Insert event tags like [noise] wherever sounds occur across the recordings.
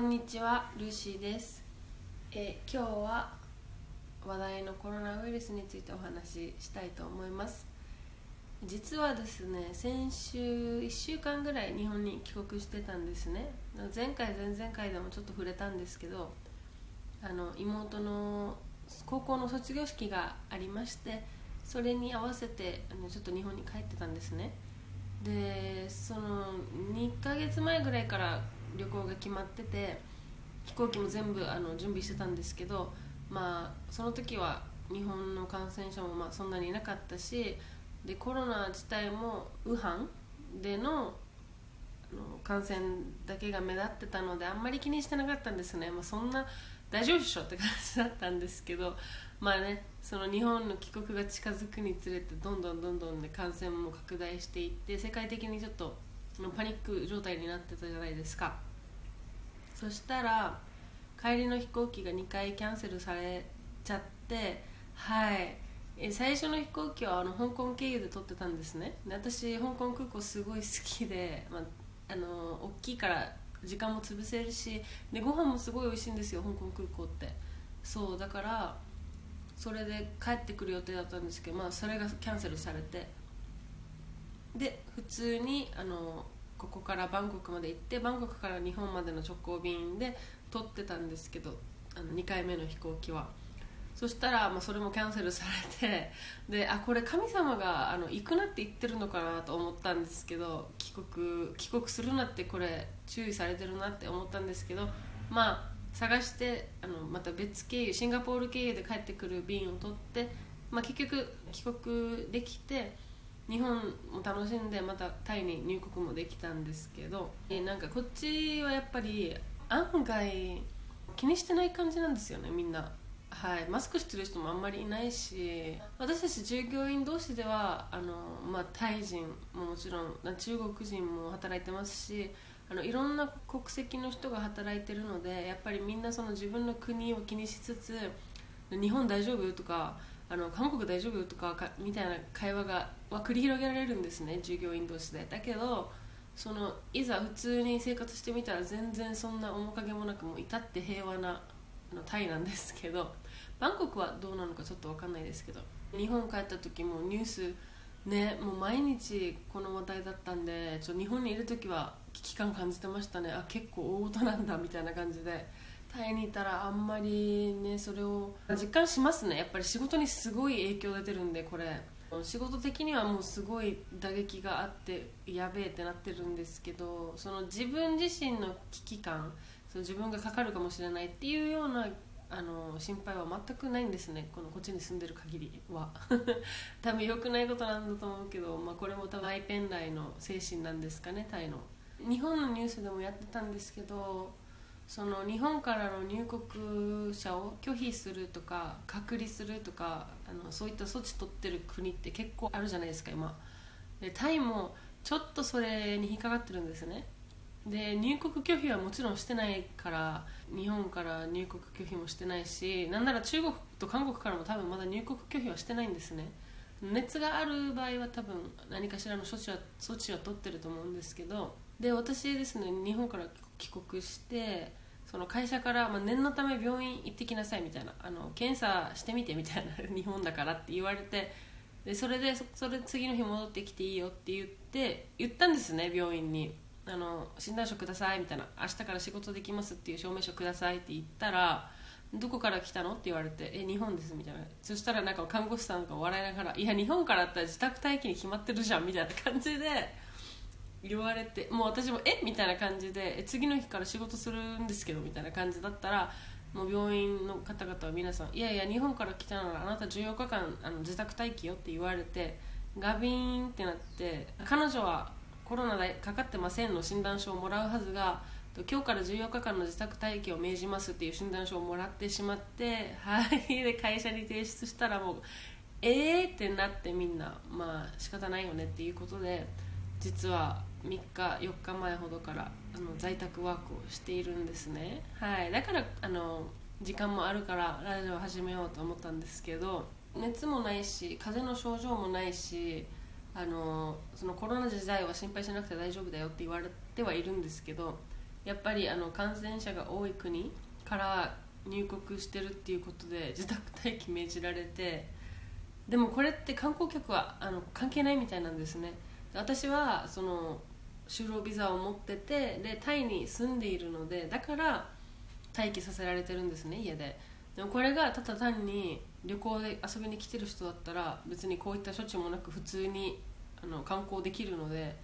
んにちはルーシーです、え今日は話題のコロナウイルスについてお話ししたいと思います。実はですね先週1週間ぐらい日本に帰国してたんですね。前回前々回でもちょっと触れたんですけどあの妹の高校の卒業式がありましてそれに合わせてあのちょっと日本に帰ってたんですね。でその2ヶ月前ぐらいから旅行が決まってて飛行機も全部あの準備してたんですけどまあその時は日本の感染者もまあそんなにいなかったしでコロナ自体もウハンでの感染だけが目立ってたのであんまり気にしてなかったんですね、まあ、そんな大丈夫っしょって感じだったんですけどまあねその日本の帰国が近づくにつれてどんどんどんどん、ね、感染も拡大していって世界的にちょっとパニック状態になってたじゃないですか。そしたら帰りの飛行機が2回キャンセルされちゃってはい。最初の飛行機はあの香港経由で取ってたんですね。で私香港空港すごい好きで、まあ、あの大きいから時間も潰せるしでご飯もすごい美味しいんですよ香港空港って。そうだからそれで帰ってくる予定だったんですけど、まあ、それがキャンセルされて。で普通にあのここからバンコクまで行ってバンコクから日本までの直行便で取ってたんですけどあの2回目の飛行機は。そしたら、まあ、それもキャンセルされてであこれ神様があの行くなって言ってるのかなと思ったんですけど帰国帰国するなってこれ注意されてるなって思ったんですけどまあ探してあのまた別経由シンガポール経由で帰ってくる便を取って、まあ、結局帰国できて日本も楽しんでまたタイに入国もできたんですけどなんかこっちはやっぱり案外気にしてない感じなんですよねみんな。はいマスクしてる人もあんまりいないし私たち従業員同士ではあの、まあ、タイ人ももちろん中国人も働いてますしあのいろんな国籍の人が働いてるのでやっぱりみんなその自分の国を気にしつつ日本大丈夫？とかあの韓国大丈夫とかかみたいな会話がは繰り広げられるんですね従業員同士で。だけどそのいざ普通に生活してみたら全然そんな面影もなくもう至って平和なのタイなんですけどバンコクはどうなのかちょっと分かんないですけど日本帰った時もニュースねもう毎日この話題だったんでちょ日本にいる時は危機感感じてましたね。あ結構大事なんだみたいな感じで。タイにいたらあんまりねそれを実感しますね。やっぱり仕事にすごい影響出てるんでこれ。仕事的にはもうすごい打撃があってやべえってなってるんですけどその自分自身の危機感その自分がかかるかもしれないっていうようなあの心配は全くないんですね。このこっちに住んでる限りは。[laughs] 多分良くないことなんだと思うけど、まあ、これも多分アイペンライの精神なんですかねタイの。日本のニュースでもやってたんですけどその日本からの入国者を拒否するとか隔離するとかあのそういった措置取ってる国って結構あるじゃないですか今。でタイもちょっとそれに引っかかってるんですね。で入国拒否はもちろんしてないから日本から入国拒否もしてないしなんなら中国と韓国からも多分まだ入国拒否はしてないんですね。熱がある場合は多分何かしらの措置は措置は取ってると思うんですけど。で私ですね日本から帰国してその会社から、まあ、念のため病院行ってきなさいみたいなあの検査してみてみたいな日本だからって言われてでそれでそれ次の日戻ってきていいよって言って言ったんですね病院に。あの診断書くださいみたいな明日から仕事できますっていう証明書くださいって言ったらどこから来たの？って言われてえ日本ですみたいな。そしたらなんか看護師さんが笑いながらいや日本からだったら自宅待機に決まってるじゃんみたいな感じで言われてもう私もえ？みたいな感じで次の日から仕事するんですけどみたいな感じだったらもう病院の方々は皆さんいやいや日本から来たならあなた14日間あの自宅待機よって言われてガビーンってなって彼女はコロナでかかってませんの診断書をもらうはずが今日から14日間の自宅待機を命じますっていう診断書をもらってしまってはい。で会社に提出したらもうえーってなってみんなまあ仕方ないよねっていうことで実は3日4日前ほどからあの在宅ワークをしているんですね。はい。だからあの時間もあるからラジオ始めようと思ったんですけど熱もないし風邪の症状もないしあのそのコロナ時代は心配しなくて大丈夫だよって言われてはいるんですけどやっぱりあの感染者が多い国から入国してるっていうことで自宅待機命じられてでもこれって観光客はあの関係ないみたいなんですね。私はその就労ビザを持っててでタイに住んでいるのでだから待機させられてるんですね家で。でもこれがただ単に旅行で遊びに来てる人だったら別にこういった処置もなく普通にあの観光できるので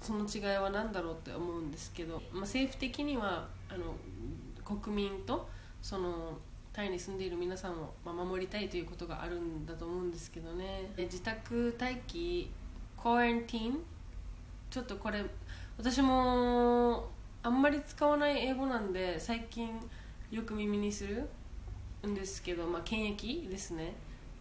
その違いは何だろうって思うんですけど、まあ、政府的にはあの国民とそのタイに住んでいる皆さんを、守りたいということがあるんだと思うんですけどね。自宅待機コアンティーンちょっとこれ私もあんまり使わない英語なんで最近よく耳にするんですけど、まあ、検疫ですね。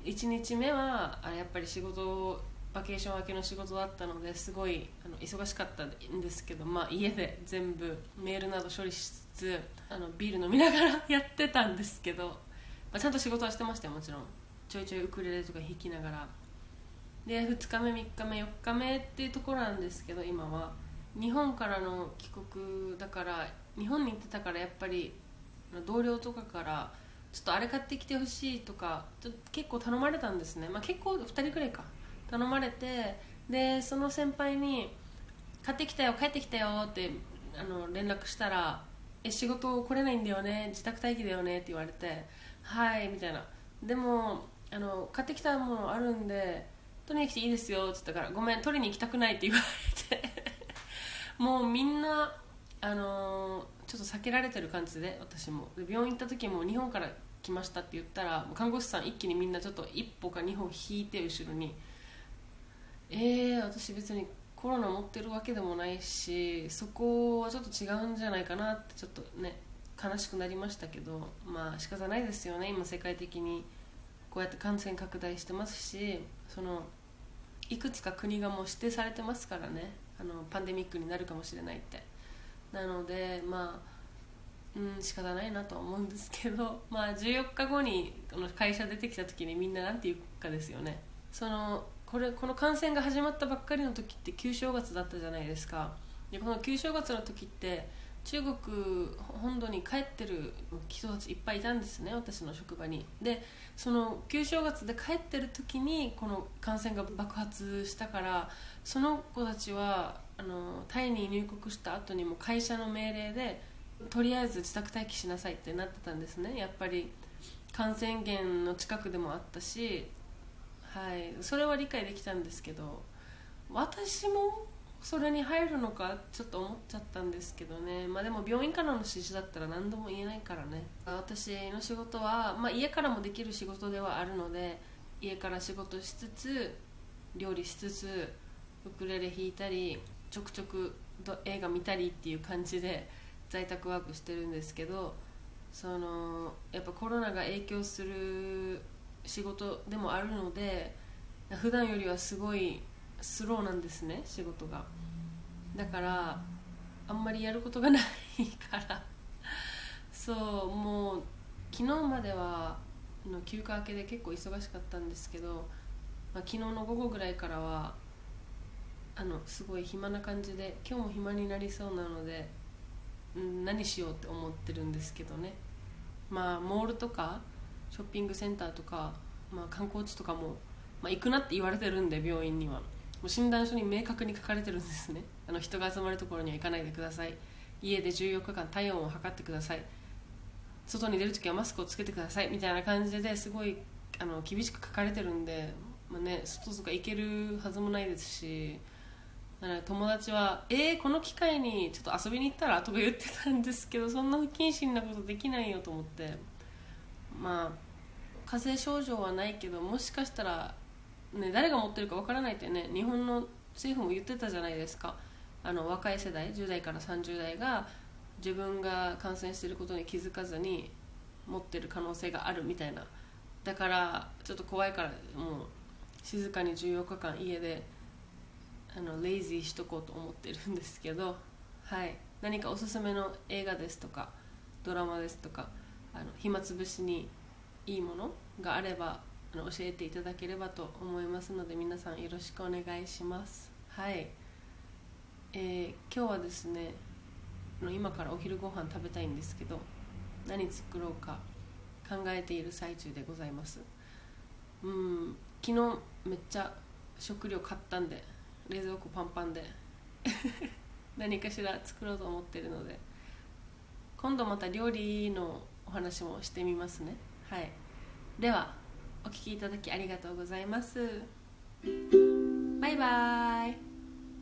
1日目はあやっぱり仕事バケーション明けの仕事だったのですごいあの忙しかったんですけど、まあ、家で全部メールなど処理しつつあのビール飲みながら [laughs] やってたんですけど、まあ、ちゃんと仕事はしてましたよもちろん。ちょいちょいウクレレとか弾きながら。で2日目3日目4日目っていうところなんですけど今は。日本からの帰国だから日本に行ってたからやっぱり同僚とかからちょっとあれ買ってきてほしいとかちょっと結構頼まれたんですね、まあ、結構2人くらいか。頼まれてでその先輩に「買ってきたよ帰ってきたよ」ってあの連絡したら「え仕事来れないんだよね自宅待機だよね」って言われて「はい」みたいな。でもあの買ってきたものあるんで取りに来ていいですよって言ったから「ごめん取りに行きたくない」って言われて。もうみんなあのちょっと避けられてる感じで私も。で病院行った時も日本から来ましたって言ったら看護師さん一気にみんなちょっと一歩か二歩引いて後ろに。えー、私別にコロナ持ってるわけでもないしそこはちょっと違うんじゃないかなってちょっとね悲しくなりましたけどまあ仕方ないですよね今世界的に。こうやって感染拡大してますしそのいくつか国がもう指定されてますからね。あのパンデミックになるかもしれないって。なのでまあうん仕方ないなとは思うんですけど [laughs] まあ14日後にこの会社出てきた時にみんな何て言うかですよね。そのこれこの感染が始まったばっかりの時って旧正月だったじゃないですか。でこの旧正月の時って中国本土に帰ってる人たちいっぱいいたんですね私の職場に。でその旧正月で帰ってる時にこの感染が爆発したからその子たちはあのタイに入国した後にも会社の命令でとりあえず自宅待機しなさいってなってたんですね。やっぱり感染源の近くでもあったしはいそれは理解できたんですけど私もそれに入るのかちょっと思っちゃったんですけどね。まあでも病院からの指示だったら何度も言えないからね。私の仕事は、まあ、家からもできる仕事ではあるので家から仕事しつつ料理しつつウクレレ弾いたりちょくちょく映画見たりっていう感じで在宅ワークしてるんですけどそのやっぱコロナが影響する仕事でもあるので普段よりはすごいスローなんですね仕事が。だからあんまりやることがないから。そうもう昨日まではの休暇明けで結構忙しかったんですけど、まあ、昨日の午後ぐらいからはあのすごい暇な感じで今日も暇になりそうなので、うん、何しようって思ってるんですけどね。まあモールとかショッピングセンターとか、まあ、観光地とかも、まあ、行くなって言われてるんで病院には。う診断書に明確に書かれてるんですね。[laughs] あの人が集まるところには行かないでください。家で14日間体温を測ってください。外に出るときはマスクをつけてください。みたいな感じですごいあの厳しく書かれてるんで、まあね、外とか行けるはずもないですし友達は「えー、この機会にちょっと遊びに行ったら?」とか言ってたんですけどそんな不謹慎なことできないよと思って。まあ風邪症状はないけどもしかしたら、ね、誰が持ってるかわからないってね日本の政府も言ってたじゃないですか。あの若い世代10代から30代が自分が感染してることに気づかずに持ってる可能性があるみたいな。だからちょっと怖いからもう静かに14日間家であのレイジーしとこうと思ってるんですけどはい。何かおすすめの映画ですとかドラマですとかあの暇つぶしにいいものがあれば教えていただければと思いますので皆さんよろしくお願いします。はい、えー、今日はですね今からお昼ご飯食べたいんですけど何作ろうか考えている最中でございます。うん昨日めっちゃ食料買ったんで冷蔵庫パンパンで [laughs] 何かしら作ろうと思ってるので今度また料理のお話もしてみますね。はい。ではお聴きいただきありがとうございます。バイバーイ。